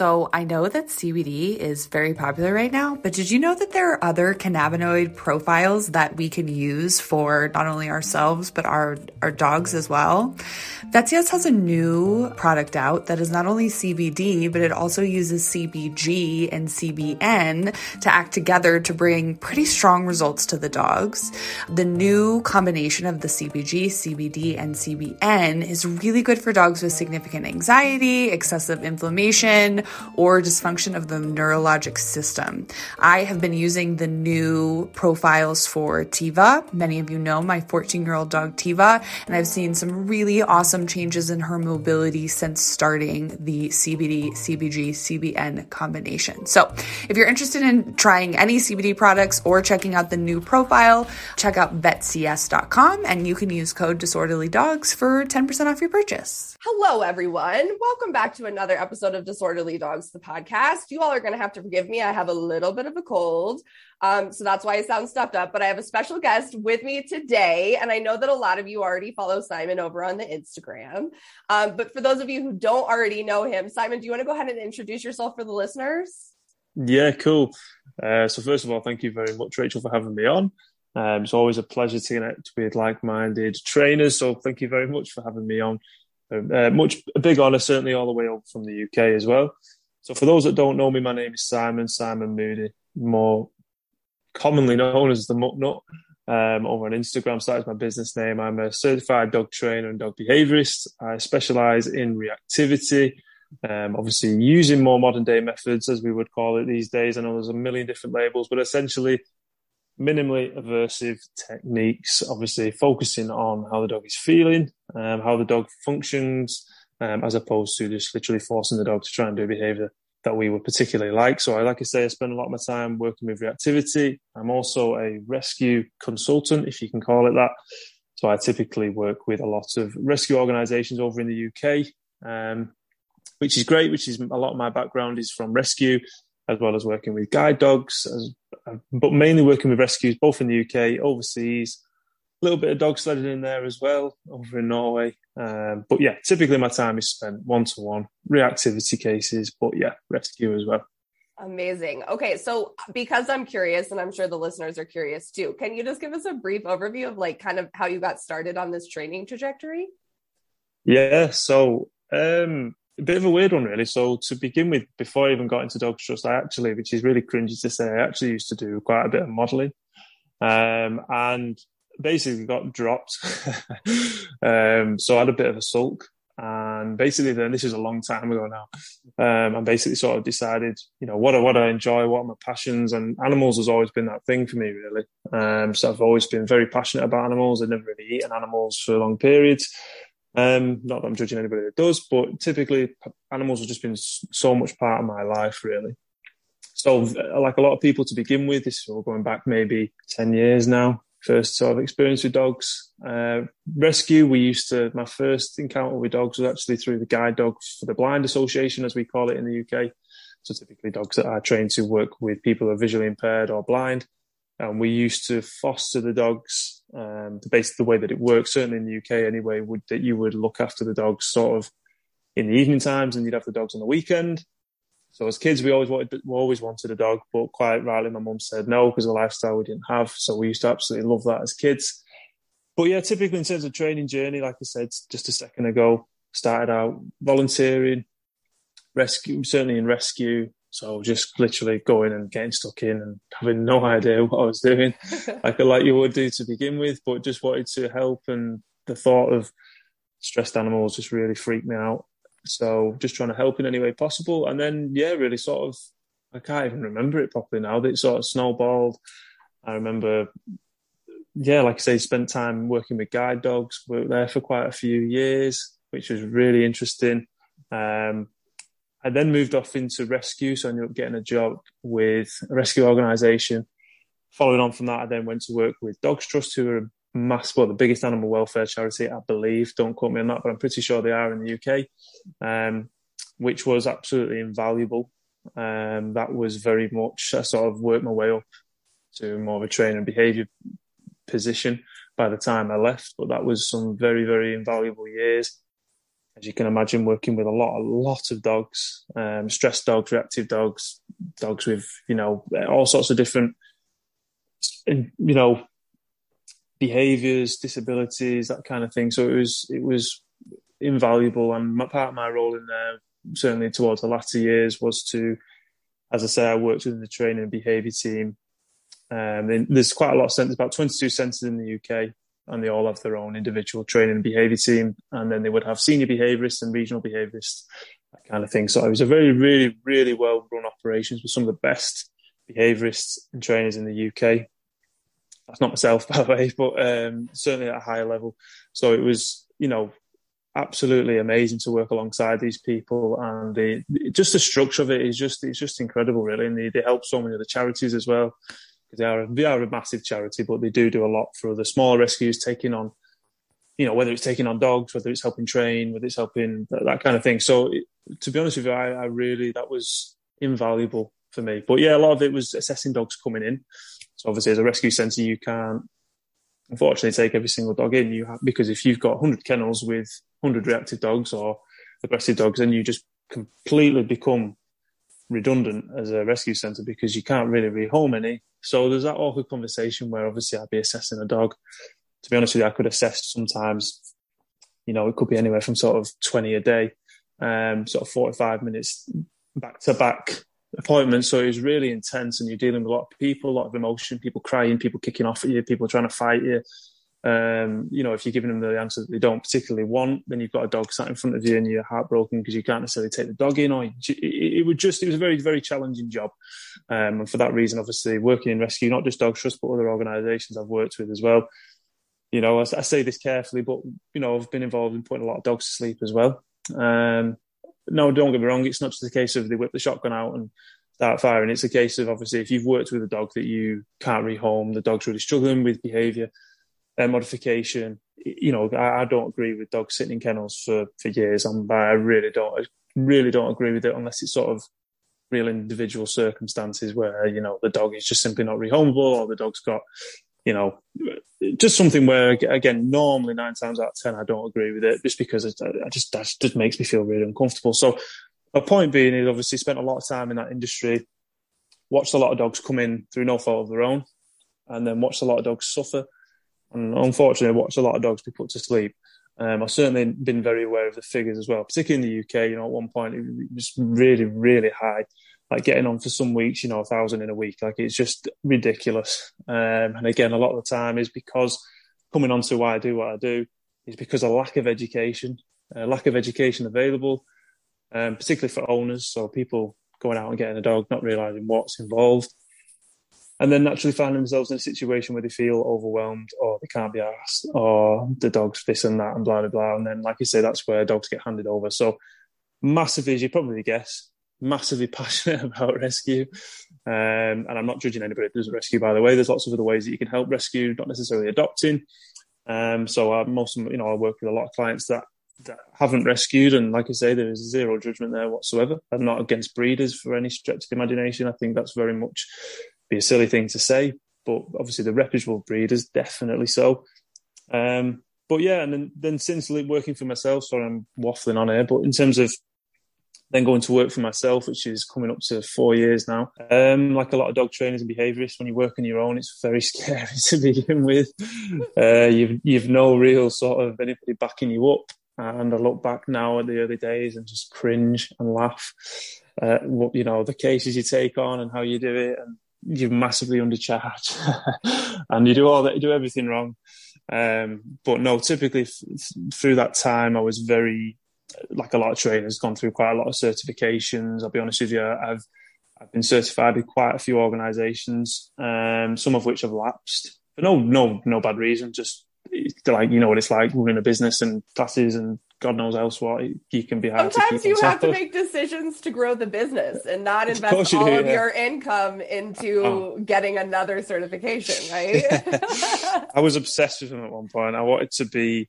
So I know that CBD is very popular right now, but did you know that there are other cannabinoid profiles that we can use for not only ourselves, but our, our dogs as well? VetCS has a new product out that is not only CBD, but it also uses CBG and CBN to act together to bring pretty strong results to the dogs. The new combination of the CBG, CBD, and CBN is really good for dogs with significant anxiety, excessive inflammation, or dysfunction of the neurologic system. I have been using the new profiles for Tiva. Many of you know my 14 year old dog Tiva, and I've seen some really awesome changes in her mobility since starting the CBD, CBG, CBN combination. So if you're interested in trying any CBD products or checking out the new profile, check out vetcs.com and you can use code disorderly dogs for 10% off your purchase. Hello, everyone. Welcome back to another episode of Disorderly Dogs, the podcast. You all are going to have to forgive me. I have a little bit of a cold. Um, so that's why I sound stuffed up, but I have a special guest with me today. And I know that a lot of you already follow Simon over on the Instagram. Um, but for those of you who don't already know him, Simon, do you want to go ahead and introduce yourself for the listeners? Yeah, cool. Uh, so first of all, thank you very much, Rachel, for having me on. Um, it's always a pleasure to connect with like-minded trainers. So thank you very much for having me on. Uh, much a big honour, certainly all the way up from the UK as well. So for those that don't know me, my name is Simon Simon Moody, more commonly known as the Mutt Nut. Um, over on Instagram, so that's my business name. I'm a certified dog trainer and dog behaviorist. I specialize in reactivity, um, obviously using more modern day methods, as we would call it these days. I know there's a million different labels, but essentially minimally aversive techniques, obviously focusing on how the dog is feeling, um, how the dog functions, um, as opposed to just literally forcing the dog to try and do a behavior that we would particularly like. So I like I say, I spend a lot of my time working with reactivity. I'm also a rescue consultant, if you can call it that. So I typically work with a lot of rescue organisations over in the UK, um, which is great. Which is a lot of my background is from rescue, as well as working with guide dogs, as, but mainly working with rescues both in the UK, overseas. A little bit of dog sledding in there as well over in Norway. Um, but yeah, typically my time is spent one to one reactivity cases, but yeah, rescue as well. Amazing. Okay, so because I'm curious, and I'm sure the listeners are curious too, can you just give us a brief overview of like kind of how you got started on this training trajectory? Yeah, so um, a bit of a weird one, really. So to begin with, before I even got into Dogs Trust, I actually, which is really cringy to say, I actually used to do quite a bit of modelling, um, and basically got dropped. um, so I had a bit of a sulk, and basically, then this is a long time ago now. Um, and basically, sort of decided, you know, what I, what I enjoy, what are my passions, and animals has always been that thing for me, really. Um, so I've always been very passionate about animals. I've never really eaten animals for long periods. Um, not that I'm judging anybody that does, but typically animals have just been so much part of my life, really. So, like a lot of people to begin with, this is all going back maybe 10 years now. First sort of experience with dogs. Uh, rescue, we used to, my first encounter with dogs was actually through the Guide Dog for the Blind Association, as we call it in the UK. So, typically, dogs that are trained to work with people who are visually impaired or blind. And we used to foster the dogs. Um, the way that it works, certainly in the UK anyway, would that you would look after the dogs sort of in the evening times, and you'd have the dogs on the weekend. So as kids, we always wanted we always wanted a dog, but quite rightly, my mum said no because of the lifestyle we didn't have. So we used to absolutely love that as kids. But yeah, typically in terms of training journey, like I said just a second ago, started out volunteering, rescue, certainly in rescue, so just literally going and getting stuck in and having no idea what I was doing, like like you would do to begin with, but just wanted to help. And the thought of stressed animals just really freaked me out. So just trying to help in any way possible. And then yeah, really sort of I can't even remember it properly now. That it sort of snowballed. I remember, yeah, like I say, spent time working with guide dogs. Worked there for quite a few years, which was really interesting. Um, I then moved off into rescue, so I ended up getting a job with a rescue organisation. Following on from that, I then went to work with Dogs Trust, who are a mass, well, the biggest animal welfare charity, I believe. Don't quote me on that, but I'm pretty sure they are in the UK, um, which was absolutely invaluable. Um, that was very much, I sort of worked my way up to more of a training and behaviour position by the time I left, but that was some very, very invaluable years. As you can imagine, working with a lot, a lot of dogs, um, stressed dogs, reactive dogs, dogs with, you know, all sorts of different, you know, behaviors, disabilities, that kind of thing. So it was it was invaluable, and part of my role in there, certainly towards the latter years, was to, as I say, I worked within the training and behaviour team. Um, there's quite a lot of centres, about 22 centres in the UK, and they all have their own individual training and behaviour team, and then they would have senior behaviourists and regional behaviourists, that kind of thing. So it was a very, really, really well run operations with some of the best behaviourists and trainers in the UK that's not myself, by the way, but um, certainly at a higher level. So it was, you know, absolutely amazing to work alongside these people, and the, just the structure of it is just it's just incredible, really. And they, they help so many other charities as well. They are they are a massive charity, but they do do a lot for the smaller rescues, taking on, you know, whether it's taking on dogs, whether it's helping train, whether it's helping that, that kind of thing. So it, to be honest with you, I, I really that was invaluable for me. But yeah, a lot of it was assessing dogs coming in. So obviously, as a rescue centre, you can't unfortunately take every single dog in. You have because if you've got 100 kennels with 100 reactive dogs or aggressive dogs, then you just completely become redundant as a rescue centre because you can't really rehome any. So there's that awkward conversation where obviously I'd be assessing a dog. To be honest with you, I could assess sometimes, you know, it could be anywhere from sort of 20 a day, um, sort of 45 minutes back to back appointment. So it was really intense, and you're dealing with a lot of people, a lot of emotion, people crying, people kicking off at you, people trying to fight you. Um, you know, if you're giving them the answer that they don't particularly want, then you've got a dog sat in front of you and you're heartbroken because you can't necessarily take the dog in. Or it, would just, it was a very, very challenging job. Um, and for that reason, obviously, working in rescue, not just Dog Trust, but other organisations I've worked with as well. You know, I, I, say this carefully, but you know, I've been involved in putting a lot of dogs to sleep as well. Um, no, don't get me wrong. It's not just a case of they whip the shotgun out and start firing. It's a case of obviously if you've worked with a dog that you can't rehome, the dog's really struggling with behaviour uh, modification. You know, I, I, don't agree with dogs sitting in kennels for for years. I'm, I really don't, I really don't agree with it unless it's sort of real individual circumstances where you know the dog is just simply not rehomeable or the dog's got you know, just something where again, normally nine times out of ten, I don't agree with it, just because it, I just that just makes me feel really uncomfortable. So, a point being is obviously spent a lot of time in that industry, watched a lot of dogs come in through no fault of their own, and then watched a lot of dogs suffer, and unfortunately, I watched a lot of dogs be put to sleep. Um, I've certainly been very aware of the figures as well, particularly in the UK. You know, at one point it was really, really high like getting on for some weeks, you know, a thousand in a week. Like it's just ridiculous. Um, and again, a lot of the time is because coming on to why I do what I do is because of lack of education, uh, lack of education available, um, particularly for owners. So people going out and getting a dog, not realizing what's involved. And then naturally finding themselves in a situation where they feel overwhelmed or they can't be asked or the dog's this and that and blah, blah, blah. And then, like you say, that's where dogs get handed over. So massively, as you probably guess, massively passionate about rescue. Um, and I'm not judging anybody that doesn't rescue, by the way. There's lots of other ways that you can help rescue, not necessarily adopting. Um, so I, most you know, I work with a lot of clients that, that haven't rescued. And like I say, there is zero judgment there whatsoever. I'm not against breeders for any stretch of the imagination. I think that's very much be a silly thing to say, but obviously the reputable breeders, definitely so. Um, but yeah, and then, then since working for myself, sorry, I'm waffling on here, but in terms of then going to work for myself, which is coming up to four years now. Um, like a lot of dog trainers and behaviourists, when you work on your own, it's very scary to begin with. Uh, you've you've no real sort of anybody backing you up. And I look back now at the early days and just cringe and laugh. Uh, what you know, the cases you take on and how you do it, and you're massively undercharged, and you do all that, you do everything wrong. Um, but no, typically f- through that time, I was very like a lot of trainers, gone through quite a lot of certifications. I'll be honest with you, I've I've been certified with quite a few organisations, um, some of which have lapsed for no no no bad reason. Just like you know what it's like running a business and classes and God knows else what you can be hard Sometimes you have to of. make decisions to grow the business and not invest all do, of yeah. your income into oh. getting another certification, right? I was obsessed with them at one point. I wanted to be,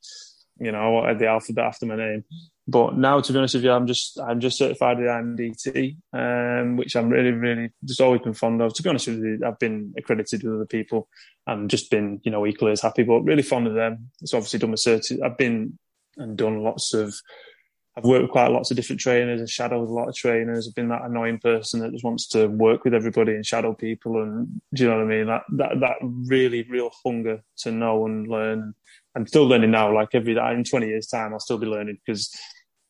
you know, I wanted the alphabet after my name. But now, to be honest with you, I'm just I'm just certified with IMDT, um, which I'm really, really just always been fond of. To be honest with you, I've been accredited with other people and just been, you know, equally as happy, but really fond of them. So obviously done my cert. I've been and done lots of. I've worked with quite lots of different trainers and shadowed a lot of trainers. I've been that annoying person that just wants to work with everybody and shadow people, and do you know what I mean? That that that really real hunger to know and learn. I'm still learning now. Like every in 20 years' time, I'll still be learning because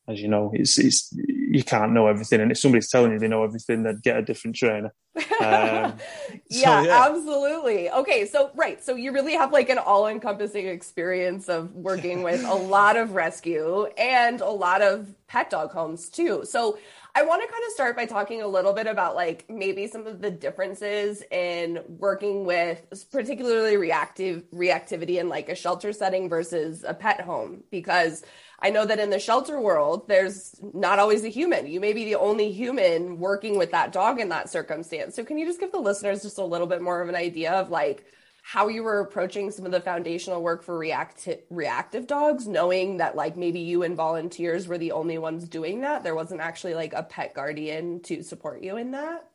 as you know, it's, it's you can't know everything, and if somebody's telling you they know everything, then get a different trainer. Um, yeah, so, yeah, absolutely. Okay, so right, so you really have like an all-encompassing experience of working with a lot of rescue and a lot of pet dog homes too. So I want to kind of start by talking a little bit about like maybe some of the differences in working with particularly reactive reactivity in like a shelter setting versus a pet home because I know that in the shelter world, there's not always a human. You may be the only human working with that dog in that circumstance. So, can you just give the listeners just a little bit more of an idea of like how you were approaching some of the foundational work for reactive reactive dogs, knowing that like maybe you and volunteers were the only ones doing that? There wasn't actually like a pet guardian to support you in that.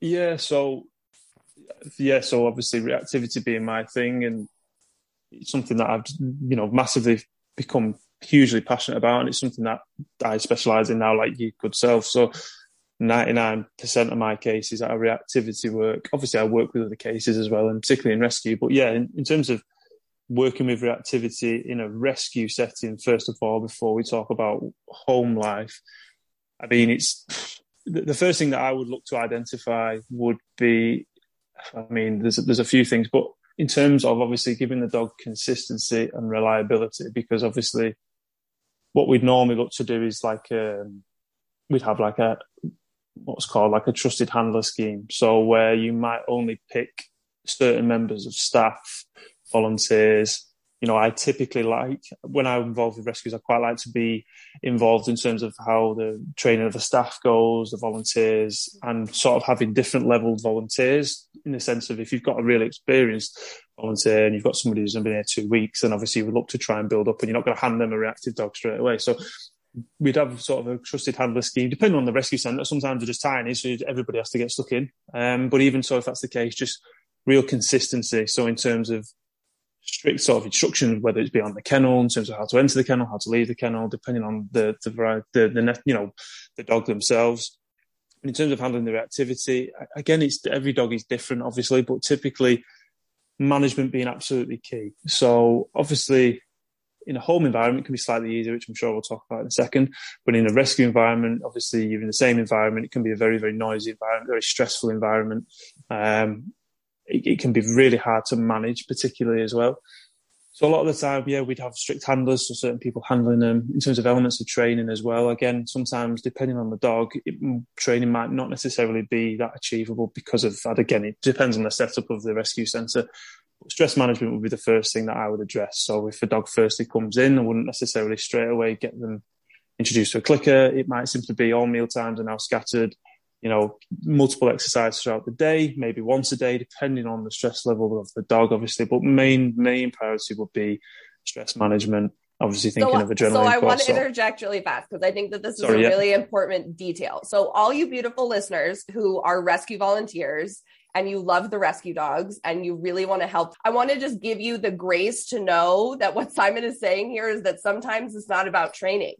Yeah. So, yeah. So obviously, reactivity being my thing and something that I've you know massively become hugely passionate about, and it's something that I specialise in now, like you good self. So, ninety nine percent of my cases are reactivity work. Obviously, I work with other cases as well, and particularly in rescue. But yeah, in, in terms of working with reactivity in a rescue setting, first of all, before we talk about home life, I mean, it's the first thing that I would look to identify would be. I mean, there's there's a few things, but in terms of obviously giving the dog consistency and reliability, because obviously what we'd normally look to do is like um, we'd have like a what's called like a trusted handler scheme. So where you might only pick certain members of staff, volunteers, you know, I typically like when I'm involved with rescues, I quite like to be involved in terms of how the training of the staff goes, the volunteers, and sort of having different level volunteers in the sense of if you've got a really experienced and you've got somebody who's been here two weeks, then obviously you would look to try and build up and you're not going to hand them a reactive dog straight away. So we'd have sort of a trusted handler scheme, depending on the rescue centre. Sometimes they're just tiny, so everybody has to get stuck in. Um, but even so, if that's the case, just real consistency. So in terms of strict sort of instructions, whether it's beyond the kennel in terms of how to enter the kennel, how to leave the kennel, depending on the the the, the you know the dog themselves. in terms of handling the reactivity, again, it's every dog is different, obviously, but typically management being absolutely key. So obviously, in a home environment can be slightly easier, which I'm sure we'll talk about in a second. But in a rescue environment, obviously you're in the same environment. It can be a very, very noisy environment, very stressful environment. Um, it, it, can be really hard to manage, particularly as well. So a lot of the time, yeah, we'd have strict handlers, so certain people handling them in terms of elements of training as well. Again, sometimes depending on the dog, it, mm, training might not necessarily be that achievable because of that. Again, it depends on the setup of the rescue centre. Stress management would be the first thing that I would address. So if a dog firstly comes in, I wouldn't necessarily straight away get them introduced to a clicker. It might simply be all meal times are now scattered you know, multiple exercises throughout the day, maybe once a day, depending on the stress level of the dog, obviously. But main main priority would be stress management. Obviously, thinking so, of adrenaline. So I want to interject really fast because I think that this is Sorry, a yeah. really important detail. So all you beautiful listeners who are rescue volunteers and you love the rescue dogs and you really want to help, I want to just give you the grace to know that what Simon is saying here is that sometimes it's not about training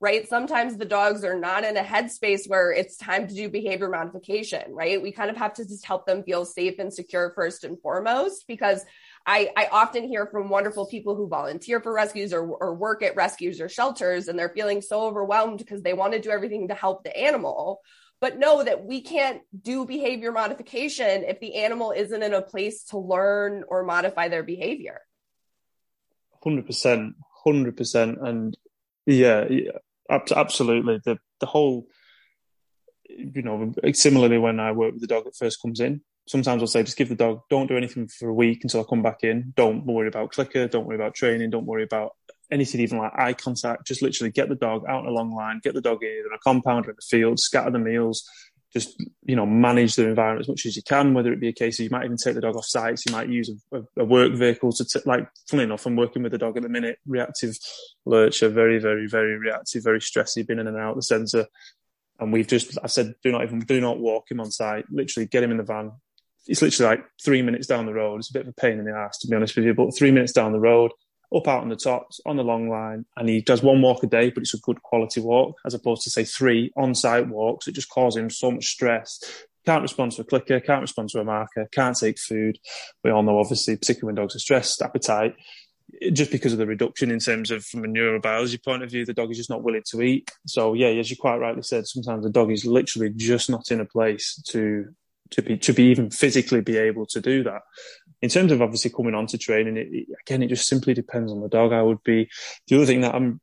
right? Sometimes the dogs are not in a headspace where it's time to do behavior modification, right? We kind of have to just help them feel safe and secure first and foremost because I, I often hear from wonderful people who volunteer for rescues or, or work at rescues or shelters and they're feeling so overwhelmed because they want to do everything to help the animal but know that we can't do behavior modification if the animal isn't in a place to learn or modify their behavior 100% 100% and yeah, absolutely. The the whole, you know, similarly when I work with the dog that first comes in, sometimes I'll say just give the dog, don't do anything for a week until I come back in. Don't worry about clicker, don't worry about training, don't worry about anything even like eye contact. Just literally get the dog out in a long line, get the dog in a compound or in the field, scatter the meals, just you know manage the environment as much as you can. Whether it be a case of you might even take the dog off sites, you might use a, a work vehicle to t- like. Funny enough, I'm working with the dog at the minute. Reactive lurcher, very, very, very reactive, very stressy, been in and out the centre. And we've just, I said, do not even, do not walk him on site. Literally, get him in the van. It's literally like three minutes down the road. It's a bit of a pain in the ass, to be honest with you, but three minutes down the road, up out on the tops, on the long line, and he does one walk a day, but it's a good quality walk, as opposed to say three on-site walks. It just causes him so much stress. Can't respond to a clicker, can't respond to a marker, can't take food. We all know, obviously, particularly when dogs are stressed, appetite just because of the reduction in terms of from a neurobiology point of view, the dog is just not willing to eat. So yeah, as you quite rightly said, sometimes the dog is literally just not in a place to to be to be even physically be able to do that. In terms of obviously coming on to training, it, it, again, it just simply depends on the dog. I would be the other thing that I'm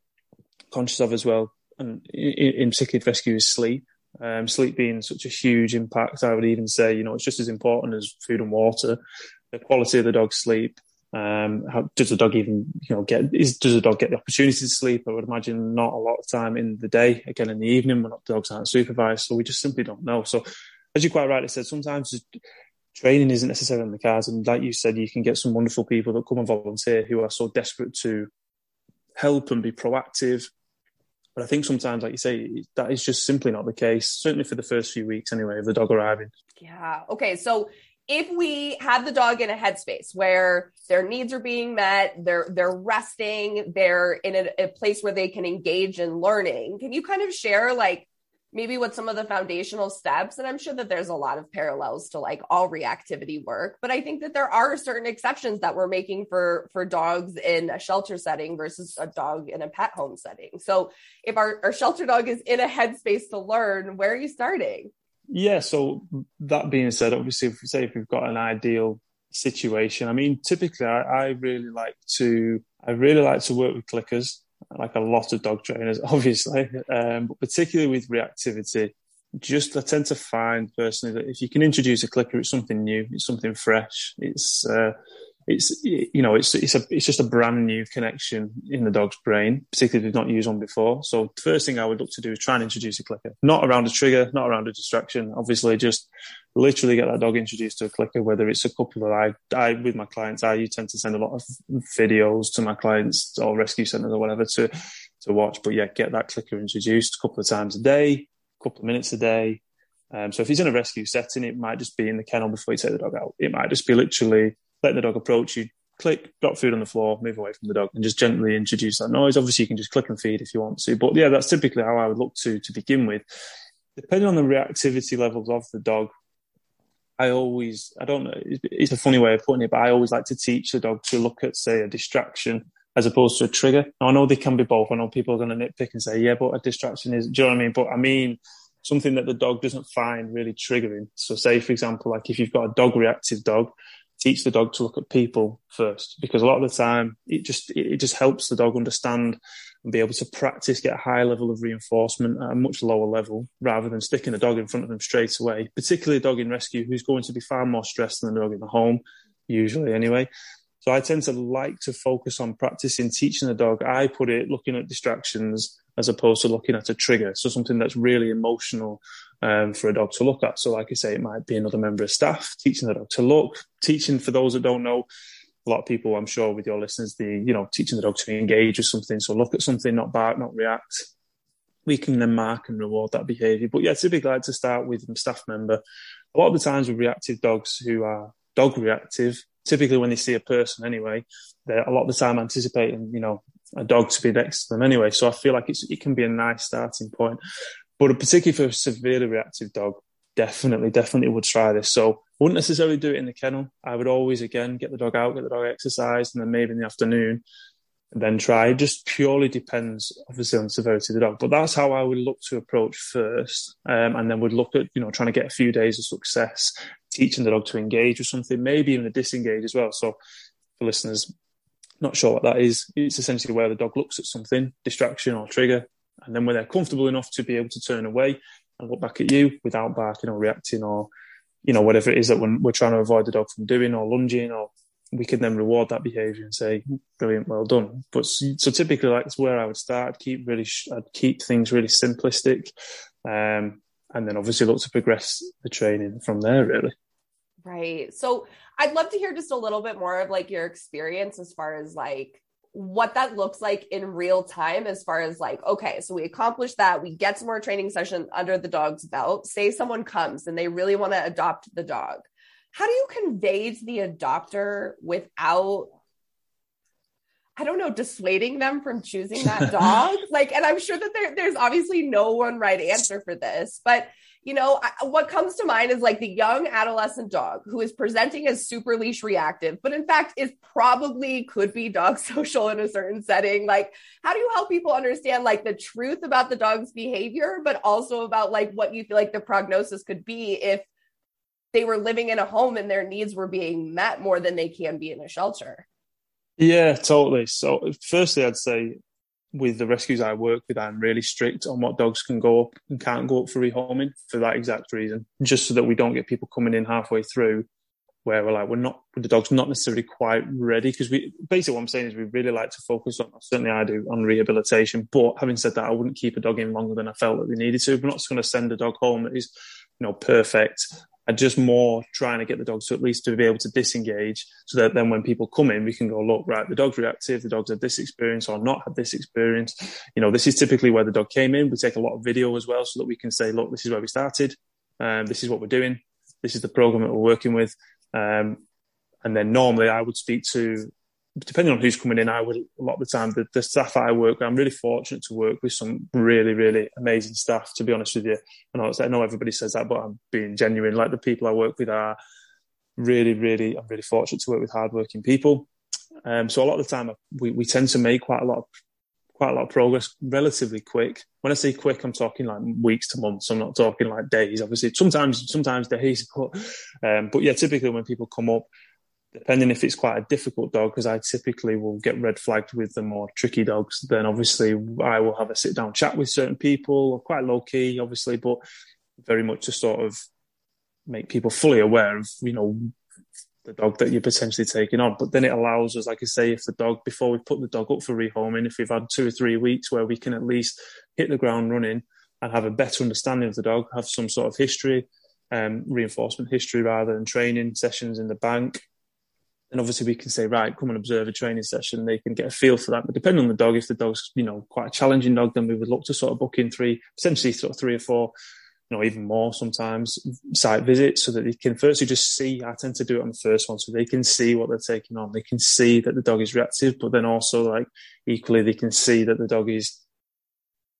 conscious of as well, and in, in particular rescue is sleep. Um, sleep being such a huge impact, I would even say, you know, it's just as important as food and water. The quality of the dog's sleep, um, how, does the dog even, you know, get, is, does the dog get the opportunity to sleep? I would imagine not a lot of time in the day. Again, in the evening when dogs aren't supervised. So we just simply don't know. So as you quite rightly said, sometimes training isn't necessarily in the cards. And like you said, you can get some wonderful people that come and volunteer who are so desperate to help and be proactive. But I think sometimes, like you say, that is just simply not the case. Certainly for the first few weeks, anyway, of the dog arriving. Yeah. Okay. So if we have the dog in a headspace where their needs are being met, they're they're resting, they're in a, a, place where they can engage in learning, can you kind of share like maybe what some of the foundational steps? And I'm sure that there's a lot of parallels to like all reactivity work, but I think that there are certain exceptions that we're making for for dogs in a shelter setting versus a dog in a pet home setting. So if our, our shelter dog is in a headspace to learn, where are you starting? Yeah. So that being said, obviously, if we say if we've got an ideal situation, I mean, typically, I, I really like to I really like to work with clickers, like a lot of dog trainers, obviously, um, but particularly with reactivity. Just I tend to find personally that if you can introduce a clicker, it's something new, it's something fresh, it's uh, it's you know it's it's a it's just a brand new connection in the dog's brain, particularly if they've not used one before. So the first thing I would look to do is try and introduce a clicker, not around a trigger, not around a distraction. Obviously, just literally get that dog introduced to a clicker. Whether it's a couple that I I with my clients, I you tend to send a lot of videos to my clients or rescue centers or whatever to to watch. But yeah, get that clicker introduced a couple of times a day, a couple of minutes a day. Um, so if he's in a rescue setting, it might just be in the kennel before you take the dog out. It might just be literally let the dog approach you, click, drop food on the floor, move away from the dog, and just gently introduce that noise. Obviously, you can just click and feed if you want to, but yeah, that's typically how I would look to to begin with. Depending on the reactivity levels of the dog, I always, I don't know, it's a funny way of putting it, but I always like to teach the dog to look at, say, a distraction as opposed to a trigger. Now, I know they can be both. I know people are going to nitpick and say, yeah, but a distraction is, do you know what I mean? But I mean, something that the dog doesn't find really triggering. So, say, for example, like if you've got a dog reactive dog, teach the dog to look at people first because a lot of the time it just it just helps the dog understand and be able to practice get a high level of reinforcement at a much lower level rather than sticking the dog in front of them straight away particularly a dog in rescue who's going to be far more stressed than the dog in the home usually anyway so I tend to like to focus on practicing teaching the dog. I put it looking at distractions as opposed to looking at a trigger. So something that's really emotional um, for a dog to look at. So, like I say, it might be another member of staff teaching the dog to look, teaching for those that don't know. A lot of people, I'm sure, with your listeners, the you know teaching the dog to engage with something. So look at something, not bark, not react. We can then mark and reward that behaviour. But yeah, typically I like to start with a staff member. A lot of the times with reactive dogs who are dog reactive, typically when they see a person anyway, they're a lot of the time anticipating, you know, a dog to be next to them anyway. So I feel like it's, it can be a nice starting point. But particularly for a severely reactive dog, definitely, definitely would try this. So wouldn't necessarily do it in the kennel. I would always, again, get the dog out, get the dog exercised, and then maybe in the afternoon, then try. It just purely depends, obviously, on the severity of the dog. But that's how I would look to approach first, um, and then would look at you know trying to get a few days of success, teaching the dog to engage with something, maybe even a disengage as well. So for listeners, not sure what that is, it's essentially where the dog looks at something, distraction or trigger, and then when they're comfortable enough to be able to turn away and look back at you without barking or reacting or you know whatever it is that we're, we're trying to avoid the dog from doing or lunging or we can then reward that behaviour and say, "Brilliant, well done." But so typically, that's where I would start. I'd keep really, I'd keep things really simplistic, um, and then obviously look to progress the training from there. Really. Right. So I'd love to hear just a little bit more of like your experience as far as like what that looks like in real time as far as like okay so we accomplish that we get some more training session under the dog's belt say someone comes and they really want to adopt the dog how do you convey to the adopter without I don't know, dissuading them from choosing that dog. like, and I'm sure that there, there's obviously no one right answer for this, but you know, I, what comes to mind is like the young adolescent dog who is presenting as super leash reactive, but in fact is probably could be dog social in a certain setting. Like, how do you help people understand like the truth about the dog's behavior, but also about like what you feel like the prognosis could be if they were living in a home and their needs were being met more than they can be in a shelter. Yeah, totally. So, firstly, I'd say with the rescues I work with, I'm really strict on what dogs can go up and can't go up for rehoming for that exact reason, just so that we don't get people coming in halfway through where we're like, we're not, the dog's not necessarily quite ready. Because we, basically, what I'm saying is we really like to focus on, certainly I do, on rehabilitation. But having said that, I wouldn't keep a dog in longer than I felt that we needed to. We're not just going to send a dog home that is, you know, perfect are just more trying to get the dogs to at least to be able to disengage so that then when people come in, we can go, look, right, the dog's reactive, the dog's had this experience or not had this experience. You know, this is typically where the dog came in. We take a lot of video as well so that we can say, look, this is where we started. Um, this is what we're doing. This is the program that we're working with. Um, and then normally I would speak to depending on who's coming in, I would a lot of the time the, the staff I work with, I'm really fortunate to work with some really, really amazing staff. To be honest with you, and I know everybody says that, but I'm being genuine. Like the people I work with are really, really, I'm really fortunate to work with hardworking people. Um, so a lot of the time, we, we tend to make quite a lot of quite a lot of progress relatively quick. When I say quick, I'm talking like weeks to months. I'm not talking like days. Obviously, sometimes sometimes days, but um, but yeah, typically when people come up, depending if it's quite a difficult dog, because I typically will get red flagged with the more tricky dogs, then obviously I will have a sit down chat with certain people, quite low key, obviously, but very much to sort of make people fully aware of, you know, the dog that you're potentially taking on. But then it allows us, like I say, if the dog, before we put the dog up for rehoming, if we've had two or three weeks where we can at least hit the ground running and have a better understanding of the dog, have some sort of history, um, reinforcement history rather than training sessions in the bank, and obviously we can say, right, come and observe a training session. They can get a feel for that. But depending on the dog, if the dog's, you know, quite a challenging dog, then we would look to sort of book in three, potentially sort of three or four, you know, even more sometimes site visits so that they can firstly just see. I tend to do it on the first one so they can see what they're taking on. They can see that the dog is reactive, but then also like equally they can see that the dog is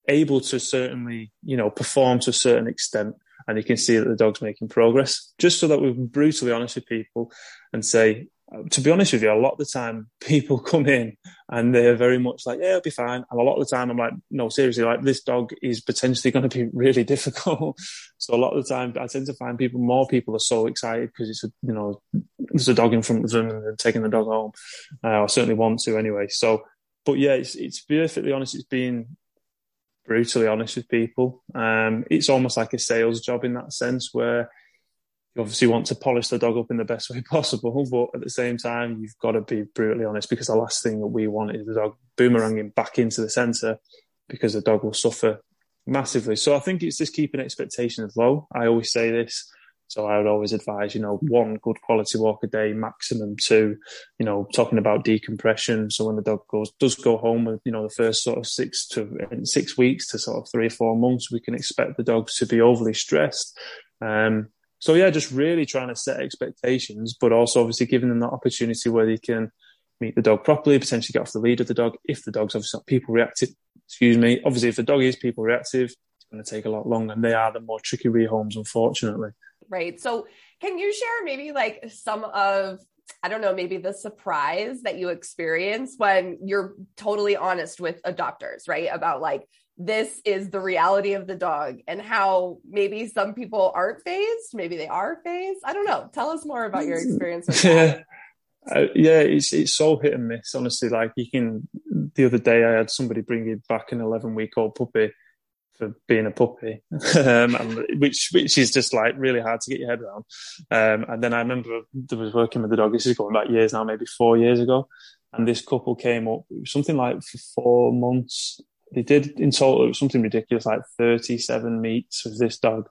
able to certainly, you know, perform to a certain extent and you can see that the dog's making progress. Just so that we're brutally honest with people and say, to be honest with you, a lot of the time people come in and they're very much like, yeah, it'll be fine. And a lot of the time I'm like, no, seriously, like this dog is potentially going to be really difficult. so a lot of the time I tend to find people, more people are so excited because it's a, you know, there's a dog in front of them and they're taking the dog home. Uh, I certainly want to anyway. So, but yeah, it's, it's perfectly honest. It's being brutally honest with people. Um, it's almost like a sales job in that sense where, you obviously want to polish the dog up in the best way possible, but at the same time, you've got to be brutally honest because the last thing that we want is the dog boomeranging back into the centre because the dog will suffer massively. So I think it's just keeping expectations low. I always say this. So I would always advise, you know, one good quality walk a day, maximum two, you know, talking about decompression. So when the dog goes, does go home you know, the first sort of six to six weeks to sort of three or four months, we can expect the dogs to be overly stressed. Um, so yeah, just really trying to set expectations, but also obviously giving them that opportunity where they can meet the dog properly, potentially get off the lead of the dog. If the dog's obviously not people reactive, excuse me, obviously if the dog is people reactive, it's going to take a lot longer, and they are the more tricky rehomes, unfortunately. Right. So can you share maybe like some of I don't know, maybe the surprise that you experience when you're totally honest with adopters, right? About like this is the reality of the dog and how maybe some people aren't fazed, maybe they are fazed. I don't know. Tell us more about your experience with yeah. Uh, yeah, it's it's so hit and miss. Honestly, like you can. The other day, I had somebody bring you back an 11 week old puppy for being a puppy, um, and, which which is just like really hard to get your head around. Um, and then I remember I was working with the dog. This is going back years now, maybe four years ago. And this couple came up something like for four months. They did in total something ridiculous, like thirty-seven meets with this dog.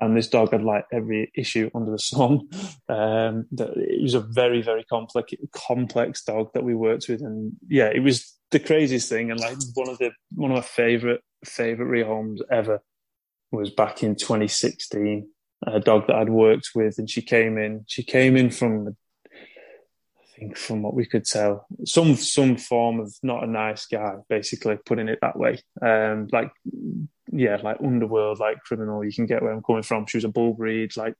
And this dog had like every issue under the sun. Um, that it was a very, very complex, complex dog that we worked with, and yeah, it was the craziest thing. And like one of the one of my favorite favorite rehomes ever was back in 2016. A dog that I'd worked with, and she came in. She came in from, think, from what we could tell, some some form of not a nice guy, basically putting it that way. Um, like, yeah, like underworld, like criminal. You can get where I'm coming from. She was a bull breed, like,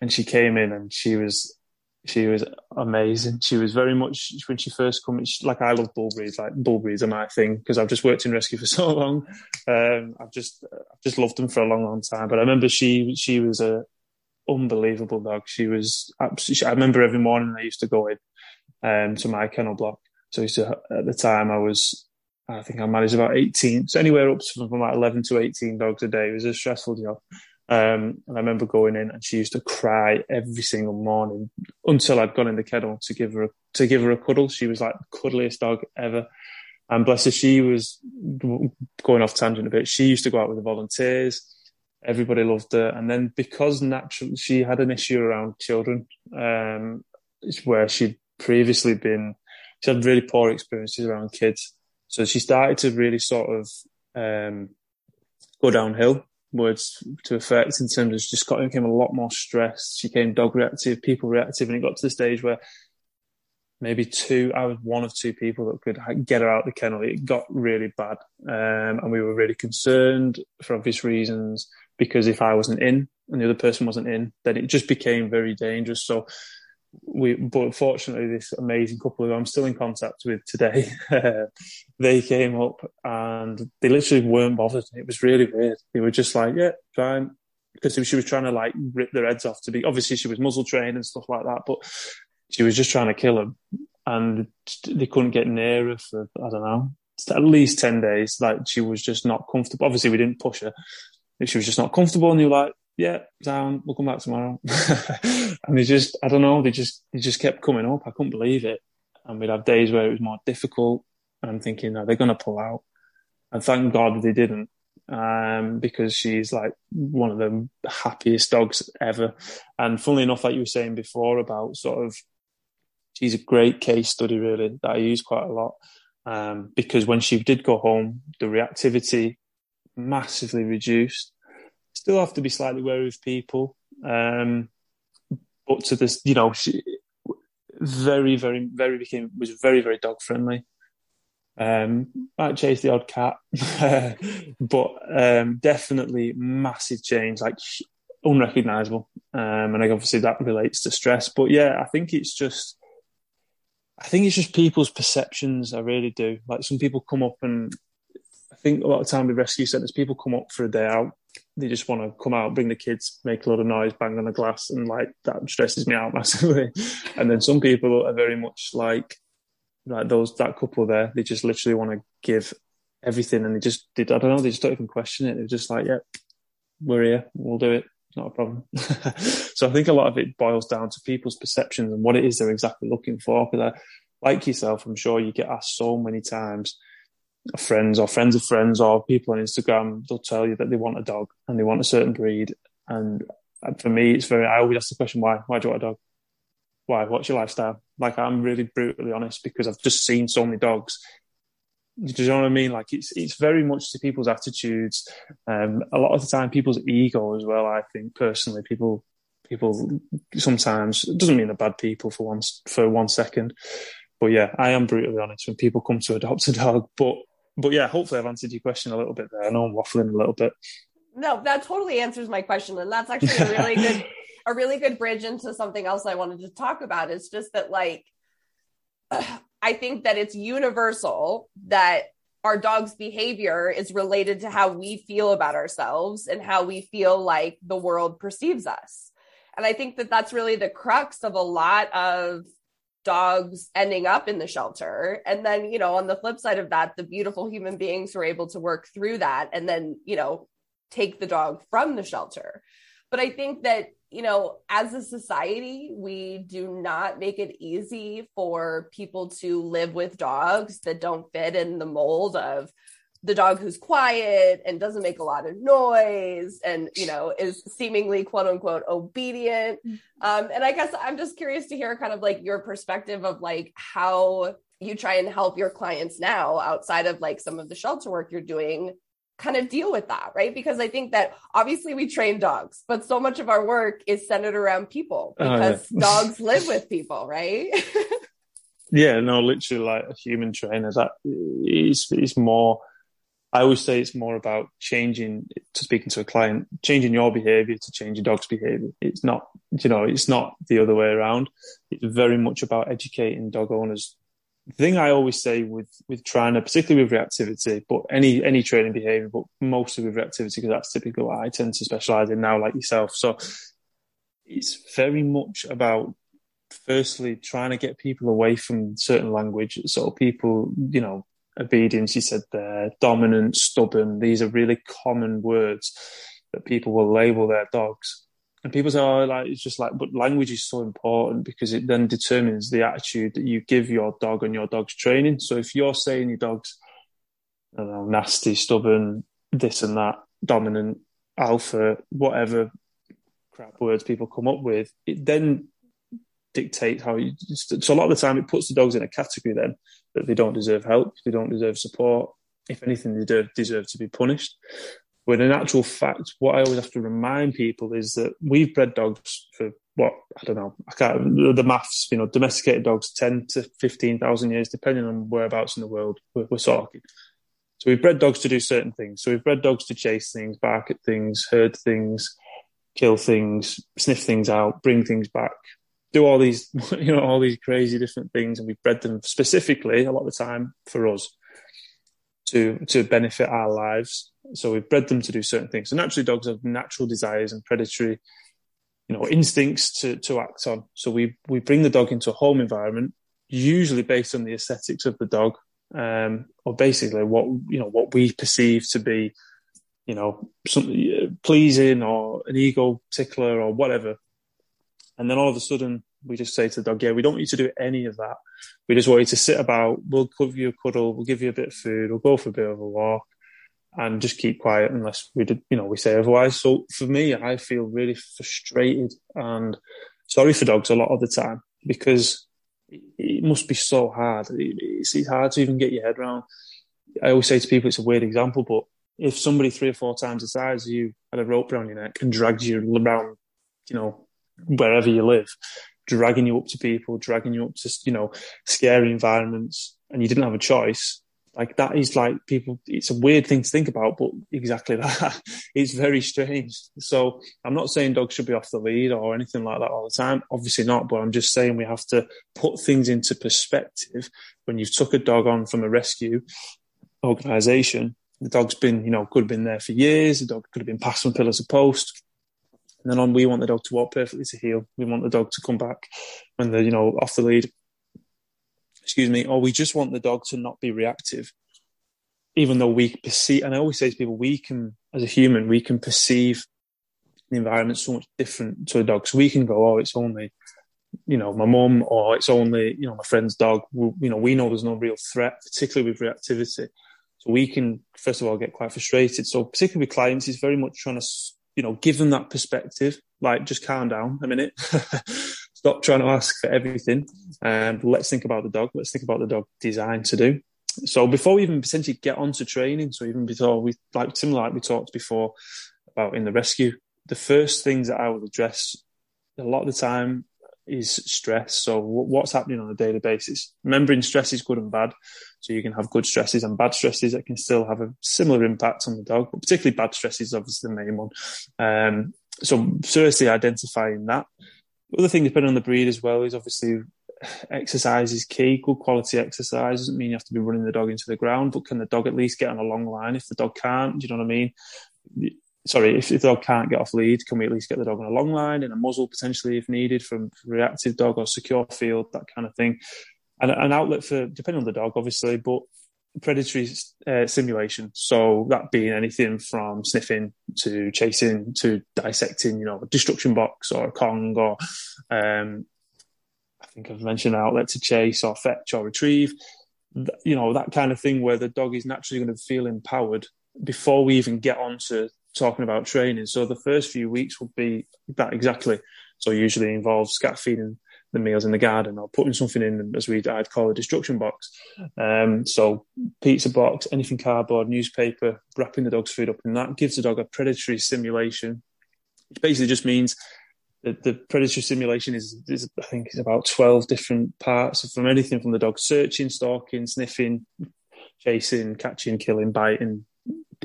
and she came in and she was she was amazing. She was very much when she first come. Like I love bull breeds. Like bull breeds are my thing because I've just worked in rescue for so long. Um, I've just I've just loved them for a long, long time. But I remember she she was a unbelievable dog. She was absolutely. I remember every morning I used to go in um, to my kennel block. So to, at the time I was. I think I managed about 18, so anywhere up from about 11 to 18 dogs a day. It was a stressful job. Um, and I remember going in and she used to cry every single morning until I'd gone in the kennel to give her a, to give her a cuddle. She was like the cuddliest dog ever. And bless her, she was going off tangent a bit. She used to go out with the volunteers. Everybody loved her. And then because naturally she had an issue around children, um, where she'd previously been, she had really poor experiences around kids. So she started to really sort of um, go downhill words to effect in terms of just got became a lot more stressed. She became dog reactive, people reactive, and it got to the stage where maybe two, I was one of two people that could get her out the kennel. It got really bad, um, and we were really concerned for obvious reasons because if I wasn't in and the other person wasn't in, then it just became very dangerous. So we, but fortunately, this amazing couple who I'm still in contact with today, they came up and they literally weren't bothered. It was really weird. They were just like, yeah, fine. Because she was trying to like rip their heads off to be, obviously she was muzzle trained and stuff like that, but she was just trying to kill them and they couldn't get near her for, I don't know, at least 10 days. Like she was just not comfortable. Obviously we didn't push her. She was just not comfortable and you were like, yeah, down, we'll come back tomorrow. and they just, I don't know, they just, they just kept coming up. I couldn't believe it. And we'd have days where it was more difficult. And I'm thinking, are they going to pull out? And thank God that they didn't. Um, because she's like one of the happiest dogs ever. And funnily enough, like you were saying before about sort of, she's a great case study really that I use quite a lot. Um, because when she did go home, the reactivity massively reduced still have to be slightly wary of people. Um, but to this, you know, she very, very, very became was very, very dog friendly. Um, might chase the odd cat, but um, definitely massive change, like unrecognizable. Um, and I obviously that relates to stress. But yeah, I think it's just, I think it's just people's perceptions. I really do. Like some people come up and think a lot of time with rescue centres, people come up for a day out they just want to come out, bring the kids, make a lot of noise, bang on the glass, and like that stresses me out massively. and then some people are very much like like those that couple there. They just literally want to give everything, and they just did. I don't know. They just don't even question it. They're just like, "Yeah, we're here. We'll do it. Not a problem." so I think a lot of it boils down to people's perceptions and what it is they're exactly looking for. Because like yourself, I'm sure you get asked so many times friends or friends of friends or people on Instagram, they'll tell you that they want a dog and they want a certain breed. And for me, it's very, I always ask the question, why? Why do you want a dog? Why? What's your lifestyle? Like, I'm really brutally honest because I've just seen so many dogs. Do you know what I mean? Like, it's, it's very much to people's attitudes. Um, a lot of the time, people's ego as well, I think, personally, people, people sometimes, it doesn't mean they're bad people for one, for one second. But yeah, I am brutally honest when people come to adopt a dog, but but yeah, hopefully I've answered your question a little bit there. I know I'm waffling a little bit. No, that totally answers my question, and that's actually a really good a really good bridge into something else I wanted to talk about. It's just that like I think that it's universal that our dog's behavior is related to how we feel about ourselves and how we feel like the world perceives us. And I think that that's really the crux of a lot of dogs ending up in the shelter. And then you know on the flip side of that the beautiful human beings were able to work through that and then you know take the dog from the shelter. But i think that you know as a society we do not make it easy for people to live with dogs that don't fit in the mold of the dog who's quiet and doesn't make a lot of noise and you know is seemingly quote unquote obedient mm. um, and i guess i'm just curious to hear kind of like your perspective of like how you try and help your clients now outside of like some of the shelter work you're doing kind of deal with that right because i think that obviously we train dogs but so much of our work is centered around people because oh, yeah. dogs live with people right yeah no literally like a human trainer that is is more I always say it's more about changing to speaking to a client, changing your behavior to change your dog's behavior. It's not, you know, it's not the other way around. It's very much about educating dog owners. The thing I always say with, with trying to, particularly with reactivity, but any, any training behavior, but mostly with reactivity, because that's typically what I tend to specialize in now, like yourself. So it's very much about firstly trying to get people away from certain language. So people, you know, obedience, you said there, dominant, stubborn. These are really common words that people will label their dogs. And people say, oh, like, it's just like, but language is so important because it then determines the attitude that you give your dog and your dog's training. So if you're saying your dog's, I know, nasty, stubborn, this and that, dominant, alpha, whatever crap words people come up with, it then dictates how you. So a lot of the time, it puts the dogs in a category then that they don't deserve help, they don't deserve support. If anything, they deserve, deserve to be punished. When in actual fact, what I always have to remind people is that we've bred dogs for what I don't know. I can't the maths. You know, domesticated dogs ten to fifteen thousand years, depending on whereabouts in the world we're, we're talking. So we've bred dogs to do certain things. So we've bred dogs to chase things, bark at things, herd things, kill things, sniff things out, bring things back, do all these, you know, all these crazy different things, and we've bred them specifically a lot of the time for us to to benefit our lives. So we've bred them to do certain things. So naturally, dogs have natural desires and predatory, you know, instincts to to act on. So we we bring the dog into a home environment, usually based on the aesthetics of the dog, um, or basically what you know what we perceive to be, you know, something pleasing or an ego tickler or whatever and then all of a sudden, we just say to the dog, yeah, we don't want you to do any of that. We just want you to sit about. We'll give you a cuddle. We'll give you a bit of food. We'll go for a bit of a walk and just keep quiet unless we did, you know, we say otherwise. So for me, I feel really frustrated and sorry for dogs a lot of the time because it must be so hard. It's hard to even get your head around. I always say to people, it's a weird example, but if somebody three or four times the size of you had a rope around your neck and dragged you around, you know, wherever you live, dragging you up to people, dragging you up to, you know, scary environments, and you didn't have a choice. Like that is like people, it's a weird thing to think about, but exactly that. it's very strange. So I'm not saying dogs should be off the lead or anything like that all the time. Obviously not, but I'm just saying we have to put things into perspective. When you've took a dog on from a rescue organization, the dog's been, you know, could have been there for years. The dog could have been passed from pillar to post and then on, we want the dog to walk perfectly to heel. We want the dog to come back when they're, you know, off the lead. Excuse me. Or we just want the dog to not be reactive, even though we perceive. And I always say to people, we can, as a human, we can perceive the environment so much different to a dog. So we can go, oh, it's only, you know, my mum, or it's only, you know, my friend's dog. We, you know, we know there's no real threat, particularly with reactivity. So we can, first of all, get quite frustrated. So particularly with clients, it's very much trying to you know, give them that perspective. Like, just calm down a minute. Stop trying to ask for everything, and let's think about the dog. Let's think about the dog designed to do. So before we even potentially get onto training, so even before we like similar like we talked before about in the rescue, the first things that I would address a lot of the time is stress. So what's happening on a daily basis? Remembering stress is good and bad. So you can have good stresses and bad stresses that can still have a similar impact on the dog, but particularly bad stresses is obviously the main one. Um, so seriously identifying that. The other thing, depending on the breed as well, is obviously exercise is key. Good quality exercise doesn't mean you have to be running the dog into the ground, but can the dog at least get on a long line if the dog can't? Do you know what I mean? Sorry, if the dog can't get off lead, can we at least get the dog on a long line and a muzzle potentially if needed from reactive dog or secure field, that kind of thing. And an outlet for, depending on the dog, obviously, but predatory uh, simulation. So that being anything from sniffing to chasing to dissecting, you know, a destruction box or a Kong or, um, I think I've mentioned outlet to chase or fetch or retrieve. You know, that kind of thing where the dog is naturally going to feel empowered before we even get on to talking about training. So the first few weeks will be that exactly. So usually involves scat feeding the meals in the garden or putting something in as we I'd call a destruction box. Um, so pizza box, anything cardboard, newspaper, wrapping the dog's food up, and that gives the dog a predatory simulation. It basically just means that the predatory simulation is, is I think is about twelve different parts from anything from the dog searching, stalking, sniffing, chasing, catching, killing, biting,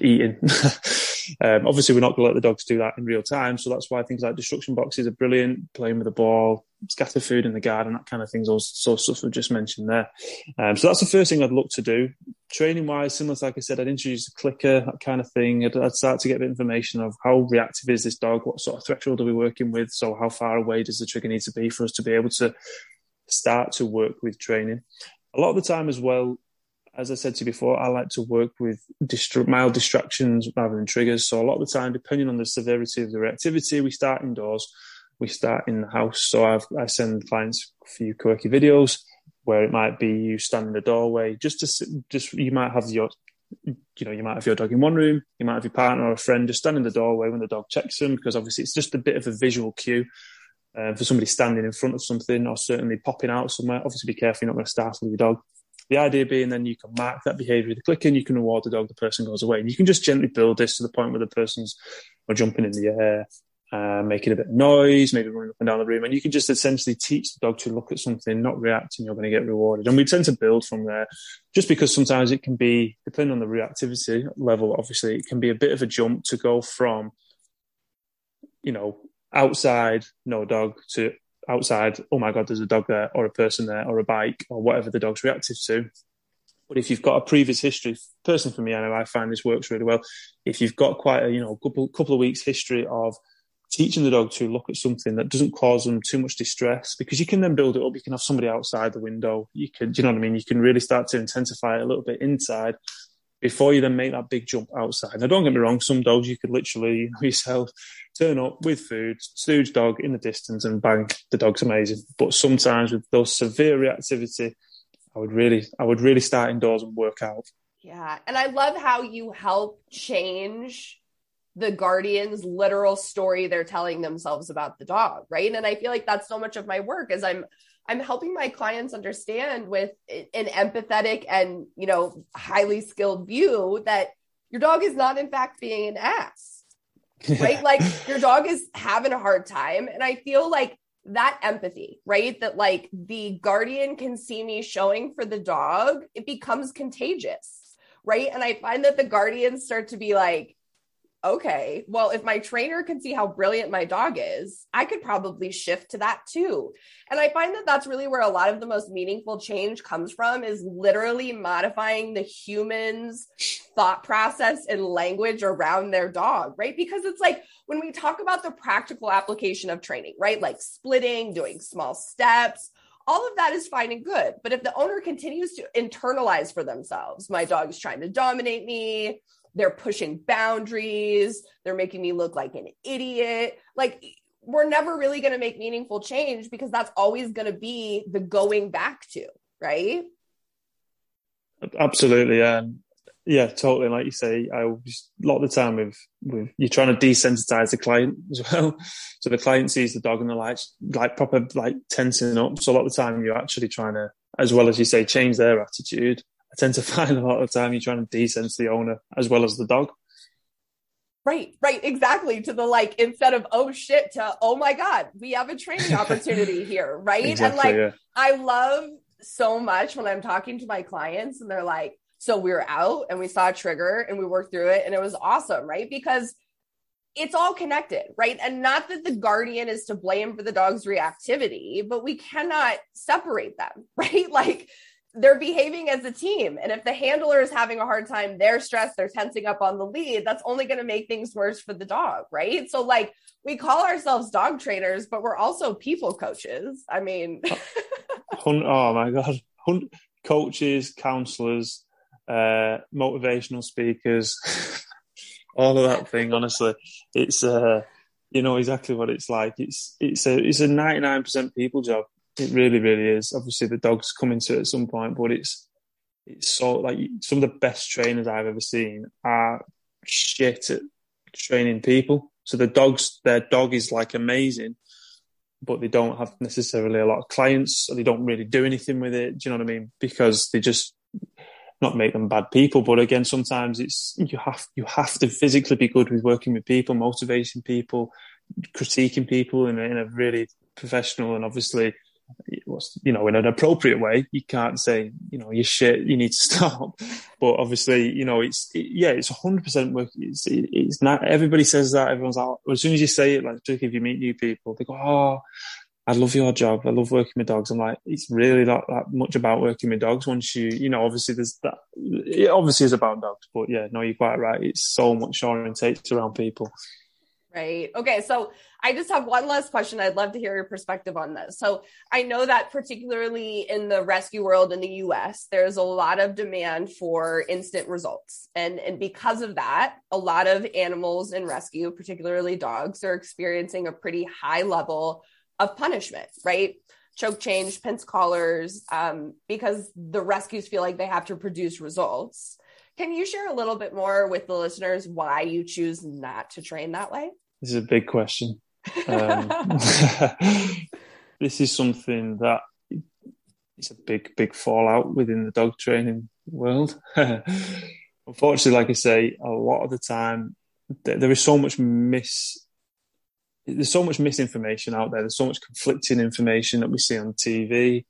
eating. um, obviously, we're not going to let the dogs do that in real time, so that's why things like destruction boxes are brilliant. Playing with the ball, scatter food in the garden, that kind of things. All sorts of stuff I've just mentioned there. Um, so that's the first thing I'd look to do. Training wise, similar to like I said, I'd introduce a clicker, that kind of thing. I'd, I'd start to get a bit of information of how reactive is this dog, what sort of threshold are we working with, so how far away does the trigger need to be for us to be able to start to work with training. A lot of the time as well, as I said to you before, I like to work with mild distractions rather than triggers. So a lot of the time, depending on the severity of the reactivity, we start indoors, we start in the house. So I've, I send clients a few quirky videos where it might be you stand in the doorway, just to just you might have your you know, you might have your dog in one room, you might have your partner or a friend just stand in the doorway when the dog checks them, because obviously it's just a bit of a visual cue uh, for somebody standing in front of something or certainly popping out somewhere. Obviously, be careful, you're not going to startle your dog. The idea being then you can mark that behavior with a click and you can reward the dog, the person goes away. And you can just gently build this to the point where the person's jumping in the air, uh, making a bit of noise, maybe running up and down the room. And you can just essentially teach the dog to look at something, not react, and you're going to get rewarded. And we tend to build from there just because sometimes it can be, depending on the reactivity level, obviously, it can be a bit of a jump to go from, you know, outside, no dog, to outside, oh my God, there's a dog there, or a person there, or a bike, or whatever the dog's reactive to. But if you've got a previous history, person for me, I know I find this works really well. If you've got quite a you know couple couple of weeks history of teaching the dog to look at something that doesn't cause them too much distress, because you can then build it up. You can have somebody outside the window. You can, you know what I mean? You can really start to intensify it a little bit inside before you then make that big jump outside. Now, don't get me wrong, some dogs you could literally, you know, yourself turn up with food, stooge dog in the distance, and bang, the dog's amazing. But sometimes with those severe reactivity, I would really, I would really start indoors and work out. Yeah, and I love how you help change the guardian's literal story they're telling themselves about the dog, right? And I feel like that's so much of my work is I'm I'm helping my clients understand with an empathetic and, you know, highly skilled view that your dog is not in fact being an ass. Right? like your dog is having a hard time and I feel like that empathy, right? That like the guardian can see me showing for the dog, it becomes contagious, right? And I find that the guardians start to be like, okay, well, if my trainer can see how brilliant my dog is, I could probably shift to that too. And I find that that's really where a lot of the most meaningful change comes from is literally modifying the human's thought process and language around their dog, right? Because it's like when we talk about the practical application of training, right? Like splitting, doing small steps, all of that is fine and good. But if the owner continues to internalize for themselves, my dog is trying to dominate me, they're pushing boundaries, they're making me look like an idiot. Like, we're never really going to make meaningful change because that's always going to be the going back to, right? Absolutely. Um, yeah, totally. Like you say, I just, a lot of the time with, with you're trying to desensitize the client as well. So the client sees the dog and they're like, like proper like tensing up. So a lot of the time you're actually trying to, as well as you say, change their attitude. I tend to find a lot of time you're trying to desense the owner as well as the dog. Right, right, exactly. To the like, instead of oh shit, to oh my god, we have a training opportunity here, right? Exactly, and like, yeah. I love so much when I'm talking to my clients and they're like, so we were out and we saw a trigger and we worked through it and it was awesome, right? Because it's all connected, right? And not that the guardian is to blame for the dog's reactivity, but we cannot separate them, right? Like they're behaving as a team. And if the handler is having a hard time, they're stressed, they're tensing up on the lead, that's only going to make things worse for the dog, right? So, like, we call ourselves dog trainers, but we're also people coaches. I mean, oh my God. Coaches, counselors, uh, motivational speakers, all of that thing. Honestly, it's, uh, you know exactly what it's like. It's it's a it's a ninety nine percent people job. It really, really is. Obviously, the dogs come into it at some point, but it's it's so like some of the best trainers I've ever seen are shit at training people. So the dogs, their dog is like amazing, but they don't have necessarily a lot of clients, or they don't really do anything with it. Do you know what I mean? Because they just not make them bad people, but again, sometimes it's you have you have to physically be good with working with people, motivating people, critiquing people in a, in a really professional and obviously you know in an appropriate way. You can't say you know you shit, you need to stop. But obviously, you know it's it, yeah, it's hundred percent work. It's, it, it's not everybody says that. Everyone's like, oh, as soon as you say it, like if you meet new people, they go, oh I love your job. I love working with dogs. I'm like, it's really not that much about working with dogs. Once you, you know, obviously there's that. It obviously is about dogs, but yeah, no, you're quite right. It's so much orientated around people. Right. Okay. So I just have one last question. I'd love to hear your perspective on this. So I know that particularly in the rescue world in the US, there's a lot of demand for instant results. And, and because of that, a lot of animals in rescue, particularly dogs, are experiencing a pretty high level of punishment, right? Choke chains, pinch collars, um, because the rescues feel like they have to produce results. Can you share a little bit more with the listeners why you choose not to train that way? This is a big question. Um, this is something that it's a big, big fallout within the dog training world. Unfortunately, like I say, a lot of the time there is so much mis there's so much misinformation out there. There's so much conflicting information that we see on TV,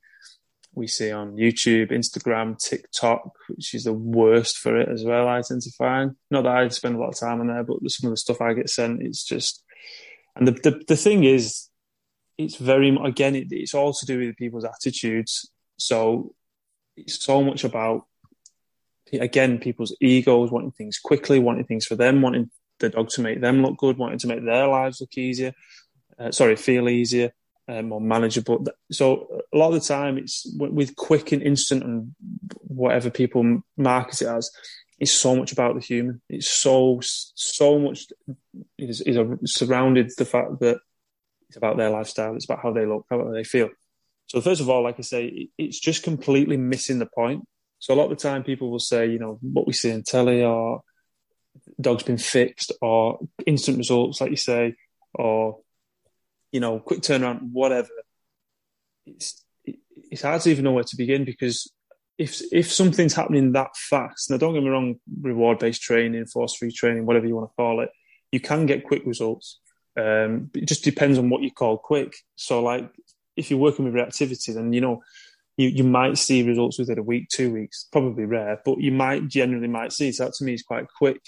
we see on YouTube, Instagram, TikTok, which is the worst for it as well. I tend to find. Not that I spend a lot of time on there, but some of the stuff I get sent, it's just. And the the, the thing is, it's very again, it, it's all to do with people's attitudes. So it's so much about again people's egos wanting things quickly, wanting things for them, wanting the dog to make them look good, wanting to make their lives look easier. Uh, sorry, feel easier, uh, more manageable. So a lot of the time, it's with quick and instant and whatever people market it as. It's so much about the human. It's so so much is, is surrounded the fact that it's about their lifestyle. It's about how they look, how they feel. So first of all, like I say, it's just completely missing the point. So a lot of the time, people will say, you know, what we see in telly or dog's been fixed or instant results, like you say, or you know, quick turnaround, whatever. It's it's hard to even know where to begin because if if something's happening that fast, now don't get me wrong, reward based training, force free training, whatever you want to call it, you can get quick results. Um, it just depends on what you call quick. So, like, if you're working with reactivity, then you know you, you might see results within a week, two weeks. Probably rare, but you might generally might see. So that to me is quite quick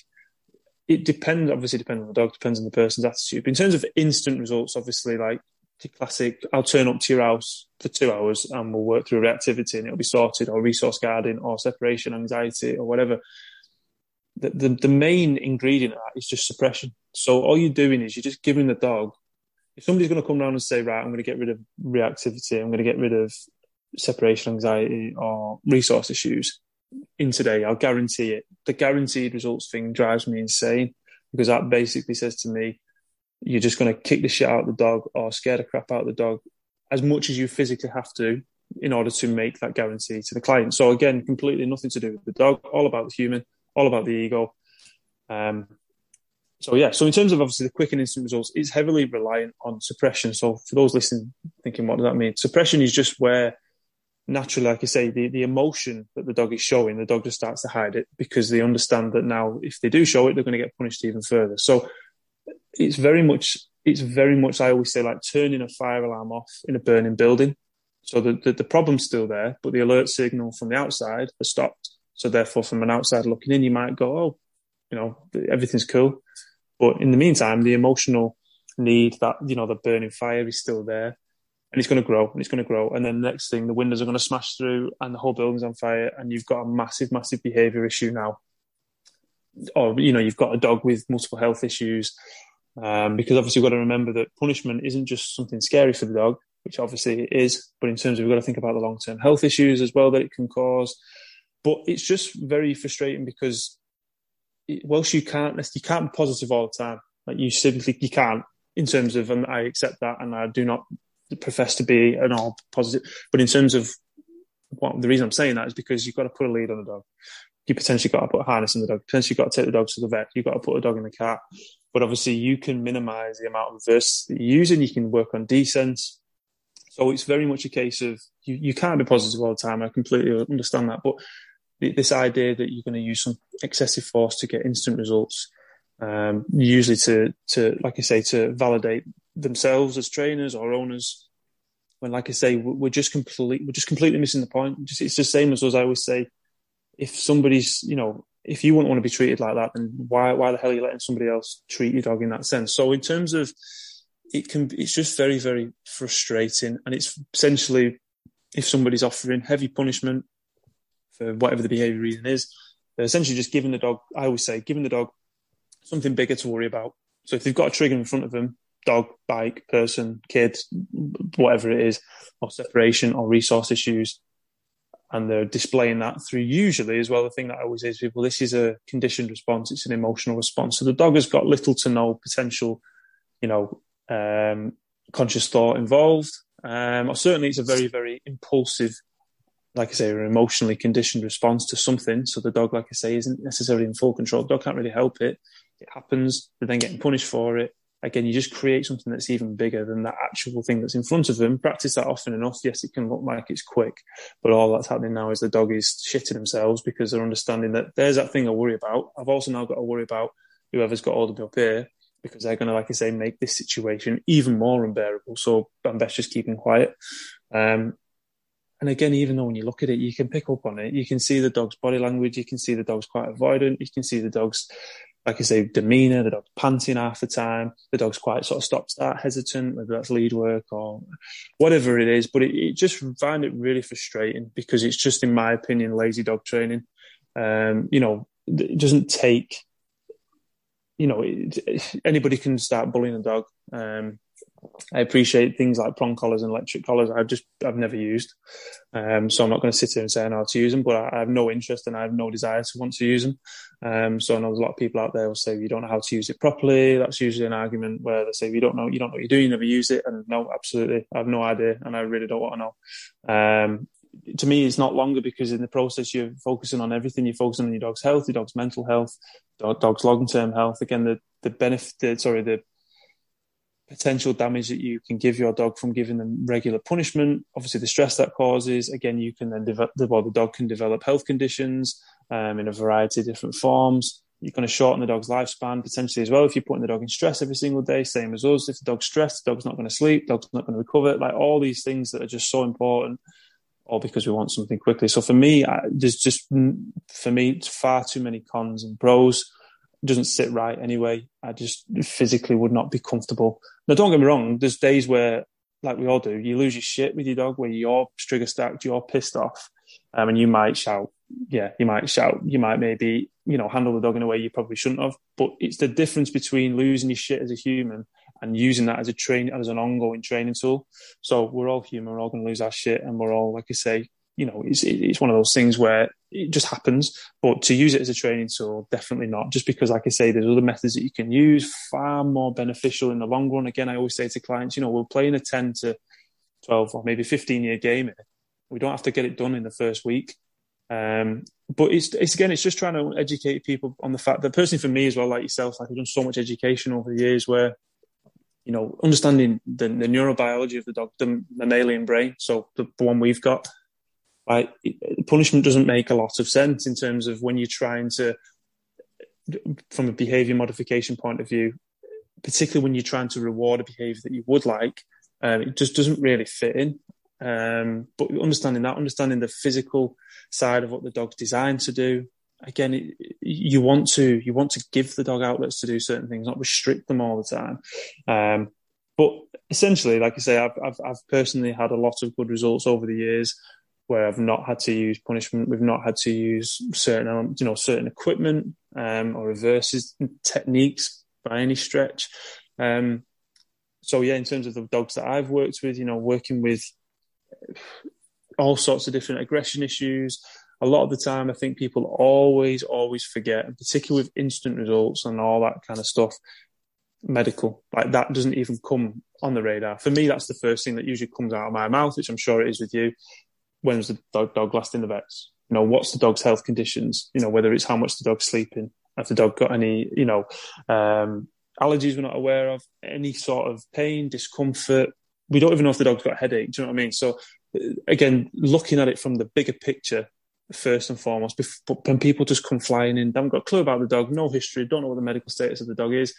it depends, obviously, depends on the dog, depends on the person's attitude. But in terms of instant results, obviously, like the classic, I'll turn up to your house for two hours and we'll work through reactivity and it'll be sorted, or resource guarding, or separation anxiety, or whatever. The, the, the main ingredient of that is just suppression. So all you're doing is you're just giving the dog. If somebody's going to come around and say, right, I'm going to get rid of reactivity, I'm going to get rid of separation anxiety or resource issues, in today, I'll guarantee it. The guaranteed results thing drives me insane because that basically says to me, you're just going to kick the shit out of the dog or scare the crap out of the dog as much as you physically have to in order to make that guarantee to the client. So again, completely nothing to do with the dog, all about the human, all about the ego. Um, so yeah, so in terms of obviously the quick and instant results, it's heavily reliant on suppression. So for those listening, thinking, what does that mean? Suppression is just where naturally, like I say, the, the emotion that the dog is showing, the dog just starts to hide it because they understand that now if they do show it, they're going to get punished even further. So it's very much, it's very much, I always say, like turning a fire alarm off in a burning building. So the, the, the problem's still there, but the alert signal from the outside has stopped. So therefore, from an outside looking in, you might go, oh, you know, everything's cool. But in the meantime, the emotional need that, you know, the burning fire is still there and it's going to grow and it's going to grow. And then the next thing, the windows are going to smash through and the whole building's on fire, and you've got a massive, massive behavior issue now. Or, you know, you've got a dog with multiple health issues. Um, because obviously, you've got to remember that punishment isn't just something scary for the dog, which obviously it is, but in terms of we've got to think about the long term health issues as well that it can cause. But it's just very frustrating because it, whilst you can't you can't be positive all the time, like you simply you can't in terms of, and I accept that, and I do not profess to be an all positive. But in terms of what the reason I'm saying that is because you've got to put a lead on the dog. You potentially got to put a harness on the dog. Potentially got to take the dog to the vet. You've got to put a dog in the car. But obviously, you can minimize the amount of verse that you're using. You can work on descent. So it's very much a case of you, you can't be positive all the time. I completely understand that. But this idea that you're going to use some excessive force to get instant results, um, usually to, to, like I say, to validate themselves as trainers or owners. When, like I say, we're just complete, we're just completely missing the point. Just, it's the same as. I always say, if somebody's, you know, if you wouldn't want to be treated like that, then why, why the hell are you letting somebody else treat your dog in that sense? So, in terms of, it can, it's just very, very frustrating, and it's essentially if somebody's offering heavy punishment for whatever the behaviour reason is, they're essentially just giving the dog. I always say, giving the dog something bigger to worry about. So if they've got a trigger in front of them, dog, bike, person, kid, whatever it is, or separation or resource issues, and they're displaying that through usually as well. The thing that I always say to people, this is a conditioned response. It's an emotional response. So the dog has got little to no potential, you know, um, conscious thought involved. Um, or certainly it's a very, very impulsive, like I say, an emotionally conditioned response to something. So the dog, like I say, isn't necessarily in full control. The dog can't really help it. It happens. They're then getting punished for it again, you just create something that's even bigger than that actual thing that's in front of them. Practice that often enough. Yes, it can look like it's quick, but all that's happening now is the dog is shitting themselves because they're understanding that there's that thing I worry about. I've also now got to worry about whoever's got hold of me up here because they're going to, like I say, make this situation even more unbearable. So I'm best just keeping quiet. Um, and again, even though when you look at it, you can pick up on it. You can see the dog's body language. You can see the dog's quite avoidant. You can see the dog's like I say, demeanour. The dog's panting half the time. The dog's quite sort of stop start hesitant, whether that's lead work or whatever it is. But it, it just find it really frustrating because it's just, in my opinion, lazy dog training. Um, you know, it doesn't take. You know, it, anybody can start bullying a dog. Um, I appreciate things like prong collars and electric collars. I've just I've never used, um, so I'm not going to sit here and say I know how to use them. But I, I, have no interest and I have no desire to want to use them. Um, so I know there's a lot of people out there will say you don't know how to use it properly. That's usually an argument where they say you don't know you don't know what you're doing, you never use it. And no, absolutely, I have no idea, and I really don't want to know. Um, to me, it's not longer because in the process you're focusing on everything. You're focusing on your dog's health, your dog's mental health, dog's long term health. Again, the the benefit, sorry, the potential damage that you can give your dog from giving them regular punishment. Obviously, the stress that causes. Again, you can then develop, well, the dog can develop health conditions um, in a variety of different forms. You're going to shorten the dog's lifespan potentially as well if you're putting the dog in stress every single day, same as us. If the dog's stressed, the dog's not going to sleep, dog's not going to recover. Like all these things that are just so important, all because we want something quickly. So for me, I, there's just, for me, far too many cons and pros doesn't sit right anyway. I just physically would not be comfortable. Now, don't get me wrong. There's days where, like we all do, you lose your shit with your dog, where you're trigger stacked, you're pissed off, um, and you might shout. Yeah, you might shout. You might maybe, you know, handle the dog in a way you probably shouldn't have. But it's the difference between losing your shit as a human and using that as a train as an ongoing training tool. So we're all human. We're all going to lose our shit, and we're all, like I say, you know, it's it's one of those things where it just happens. But to use it as a training tool, definitely not. Just because, like I say, there's other methods that you can use, far more beneficial in the long run. Again, I always say to clients, you know, we're playing a 10 to 12 or maybe 15 year game. We don't have to get it done in the first week. Um, but it's, it's again, it's just trying to educate people on the fact that personally for me as well, like yourself, like I've done so much education over the years where, you know, understanding the, the neurobiology of the dog, the mammalian brain. So the, the one we've got, right? Punishment doesn't make a lot of sense in terms of when you're trying to, from a behavior modification point of view, particularly when you're trying to reward a behavior that you would like, um, it just doesn't really fit in. Um, but understanding that, understanding the physical side of what the dog's designed to do. Again, it, you want to you want to give the dog outlets to do certain things, not restrict them all the time. Um, but essentially, like I say, I've, I've, I've personally had a lot of good results over the years where I've not had to use punishment. We've not had to use certain, you know, certain equipment um, or reverses techniques by any stretch. Um, so yeah, in terms of the dogs that I've worked with, you know, working with all sorts of different aggression issues. A lot of the time, I think people always, always forget, particularly with instant results and all that kind of stuff, medical. Like that doesn't even come on the radar. For me, that's the first thing that usually comes out of my mouth, which I'm sure it is with you. When's the dog, dog last in the vets? You know, what's the dog's health conditions? You know, whether it's how much the dog's sleeping, if the dog got any, you know, um, allergies we're not aware of, any sort of pain, discomfort. We don't even know if the dog's got a headache. Do you know what I mean? So uh, again, looking at it from the bigger picture, first and foremost, when people just come flying in, haven't got a clue about the dog, no history, don't know what the medical status of the dog is,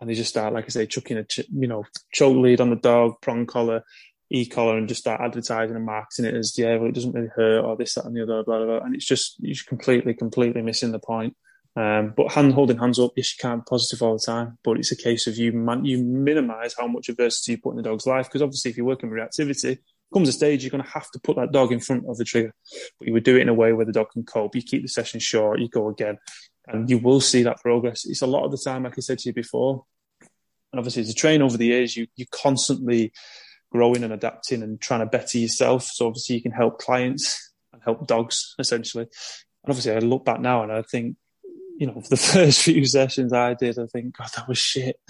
and they just start, like I say, chucking a you know choke lead on the dog, prong collar, e collar, and just start advertising and marketing it as yeah, well, it doesn't really hurt or this, that, and the other, blah blah. blah. And it's just you're completely, completely missing the point. Um, but hand holding hands up, yes, you can't be positive all the time, but it's a case of you man, you minimise how much adversity you put in the dog's life because obviously if you're working with reactivity, comes a stage you're going to have to put that dog in front of the trigger, but you would do it in a way where the dog can cope. You keep the session short, you go again, and you will see that progress. It's a lot of the time, like I said to you before, and obviously as a train over the years, you you constantly growing and adapting and trying to better yourself. So obviously you can help clients and help dogs essentially. And obviously I look back now and I think you know, the first few sessions I did, I think, God, that was shit.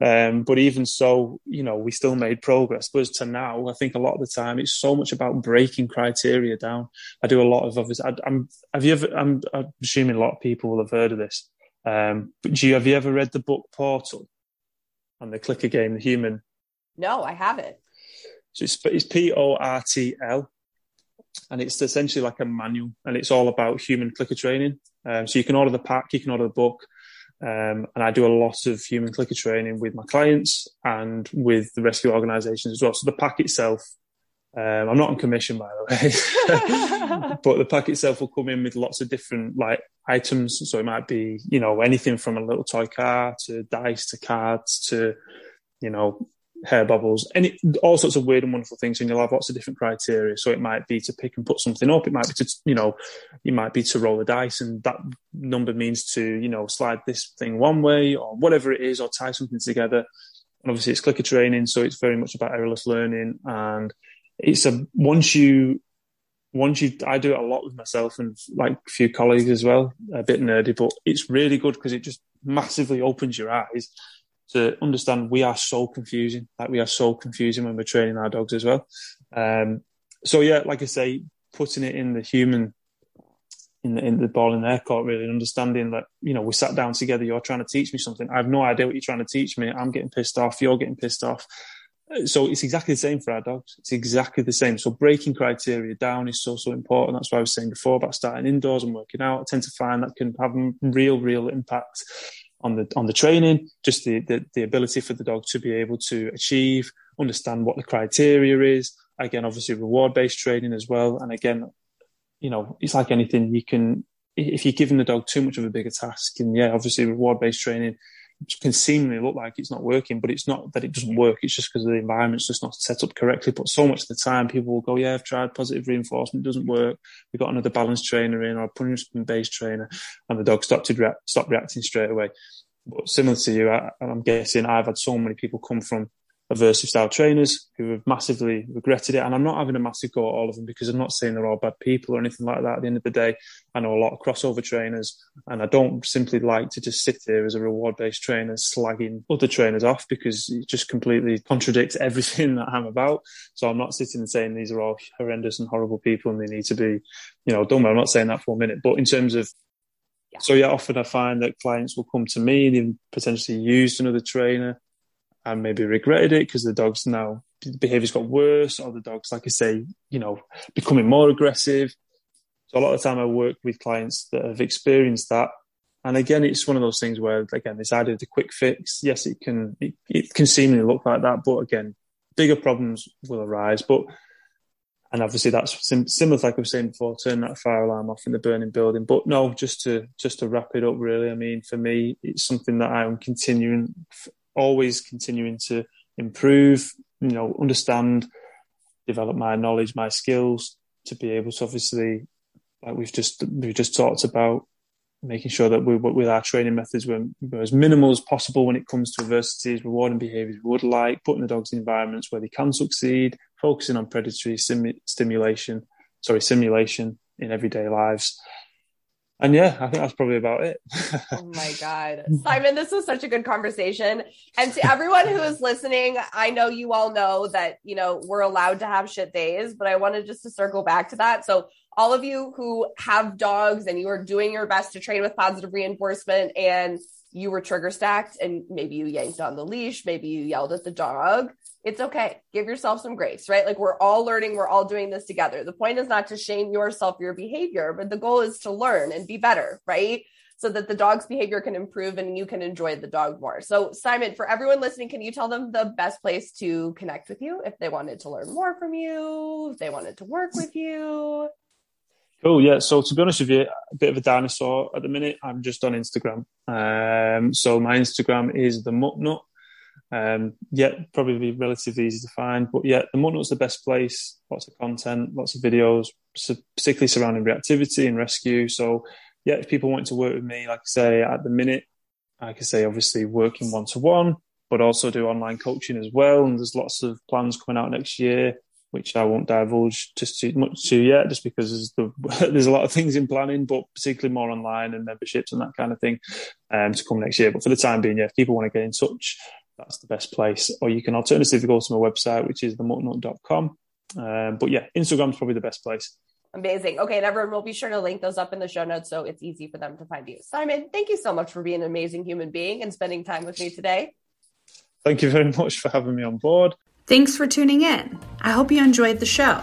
Um, but even so, you know, we still made progress. But to now, I think a lot of the time it's so much about breaking criteria down. I do a lot of obviously. I, am have you ever? I'm, I'm, assuming a lot of people will have heard of this. Um, but do you have you ever read the book PORTL and the clicker game, the human? No, I haven't. So it's, it's P O R T L, and it's essentially like a manual, and it's all about human clicker training. Um, so you can order the pack, you can order the book, um, and I do a lot of human clicker training with my clients and with the rescue organisations as well. So the pack itself, um, I'm not on commission by the way, but the pack itself will come in with lots of different like items. So it might be you know anything from a little toy car to dice to cards to you know hair bubbles, any all sorts of weird and wonderful things, and you'll have lots of different criteria. So it might be to pick and put something up. It might be to you know, you might be to roll a dice, and that number means to you know slide this thing one way or whatever it is, or tie something together. And obviously, it's clicker training, so it's very much about errorless learning. And it's a once you once you, I do it a lot with myself and like a few colleagues as well. A bit nerdy, but it's really good because it just massively opens your eyes to understand we are so confusing. Like we are so confusing when we're training our dogs as well. Um, so yeah, like I say, putting it in the human, in the, in the ball in their court, really understanding that you know we sat down together. You're trying to teach me something. I have no idea what you're trying to teach me. I'm getting pissed off. You're getting pissed off. So it's exactly the same for our dogs. It's exactly the same. So breaking criteria down is so so important. That's why I was saying before about starting indoors and working out. I tend to find that can have real real impact on the on the training, just the, the, the ability for the dog to be able to achieve, understand what the criteria is. Again, obviously reward based training as well. And again, you know, it's like anything. You can if you're giving the dog too much of a bigger task, and yeah, obviously reward based training can seemingly look like it's not working, but it's not that it doesn't work. It's just because the environment's just not set up correctly. But so much of the time, people will go, "Yeah, I've tried positive reinforcement, doesn't work. We've got another balance trainer in or a punishment based trainer," and the dog stopped to react, stop reacting straight away. But similar to you, I, I'm guessing I've had so many people come from aversive style trainers who have massively regretted it. And I'm not having a massive go at all of them because I'm not saying they're all bad people or anything like that. At the end of the day, I know a lot of crossover trainers and I don't simply like to just sit there as a reward based trainer slagging other trainers off because it just completely contradicts everything that I'm about. So I'm not sitting and saying these are all horrendous and horrible people and they need to be, you know, done. I'm not saying that for a minute, but in terms of so yeah, often I find that clients will come to me, they've potentially used another trainer and maybe regretted it because the dog's now behavior's got worse or the dog's, like I say, you know, becoming more aggressive. So a lot of the time I work with clients that have experienced that. And again, it's one of those things where, again, this idea of the quick fix, yes, it can, it, it can seemingly look like that, but again, bigger problems will arise. But, and obviously that's sim- similar, to like I was saying before, turn that fire alarm off in the burning building. But no, just to, just to wrap it up, really, I mean, for me, it's something that I'm continuing always continuing to improve, you know, understand, develop my knowledge, my skills to be able to obviously, like we've just we've just talked about, making sure that we with our training methods we're, we're, as minimal as possible when it comes to adversities, rewarding behaviours we would like, putting the dogs in environments where they can succeed, focusing on predatory sim- stimulation, sorry, simulation in everyday lives. And yeah, I think that's probably about it. oh my God. Simon, this was such a good conversation. And to everyone who is listening, I know you all know that, you know, we're allowed to have shit days, but I wanted just to circle back to that. So all of you who have dogs and you are doing your best to train with positive reinforcement and you were trigger stacked and maybe you yanked on the leash, maybe you yelled at the dog, it's okay. Give yourself some grace, right? Like we're all learning, we're all doing this together. The point is not to shame yourself, your behavior, but the goal is to learn and be better, right? So that the dog's behavior can improve and you can enjoy the dog more. So, Simon, for everyone listening, can you tell them the best place to connect with you if they wanted to learn more from you, if they wanted to work with you? Cool. Yeah. So to be honest with you, a bit of a dinosaur at the minute. I'm just on Instagram. Um, so my Instagram is the Mutt Nut. Um, yeah, probably relatively easy to find, but yeah, the Mutt Nut's the best place. Lots of content, lots of videos, particularly surrounding reactivity and rescue. So yeah, if people want to work with me, like I say, at the minute, I can say obviously working one to one, but also do online coaching as well. And there's lots of plans coming out next year which I won't divulge just too much to yet, just because there's, the, there's a lot of things in planning, but particularly more online and memberships and that kind of thing um, to come next year. But for the time being, yeah, if people want to get in touch, that's the best place. Or you can alternatively go to my website, which is themuttnut.com. Um, but yeah, Instagram's probably the best place. Amazing. Okay, and everyone will be sure to link those up in the show notes so it's easy for them to find you. Simon, thank you so much for being an amazing human being and spending time with me today. Thank you very much for having me on board. Thanks for tuning in. I hope you enjoyed the show.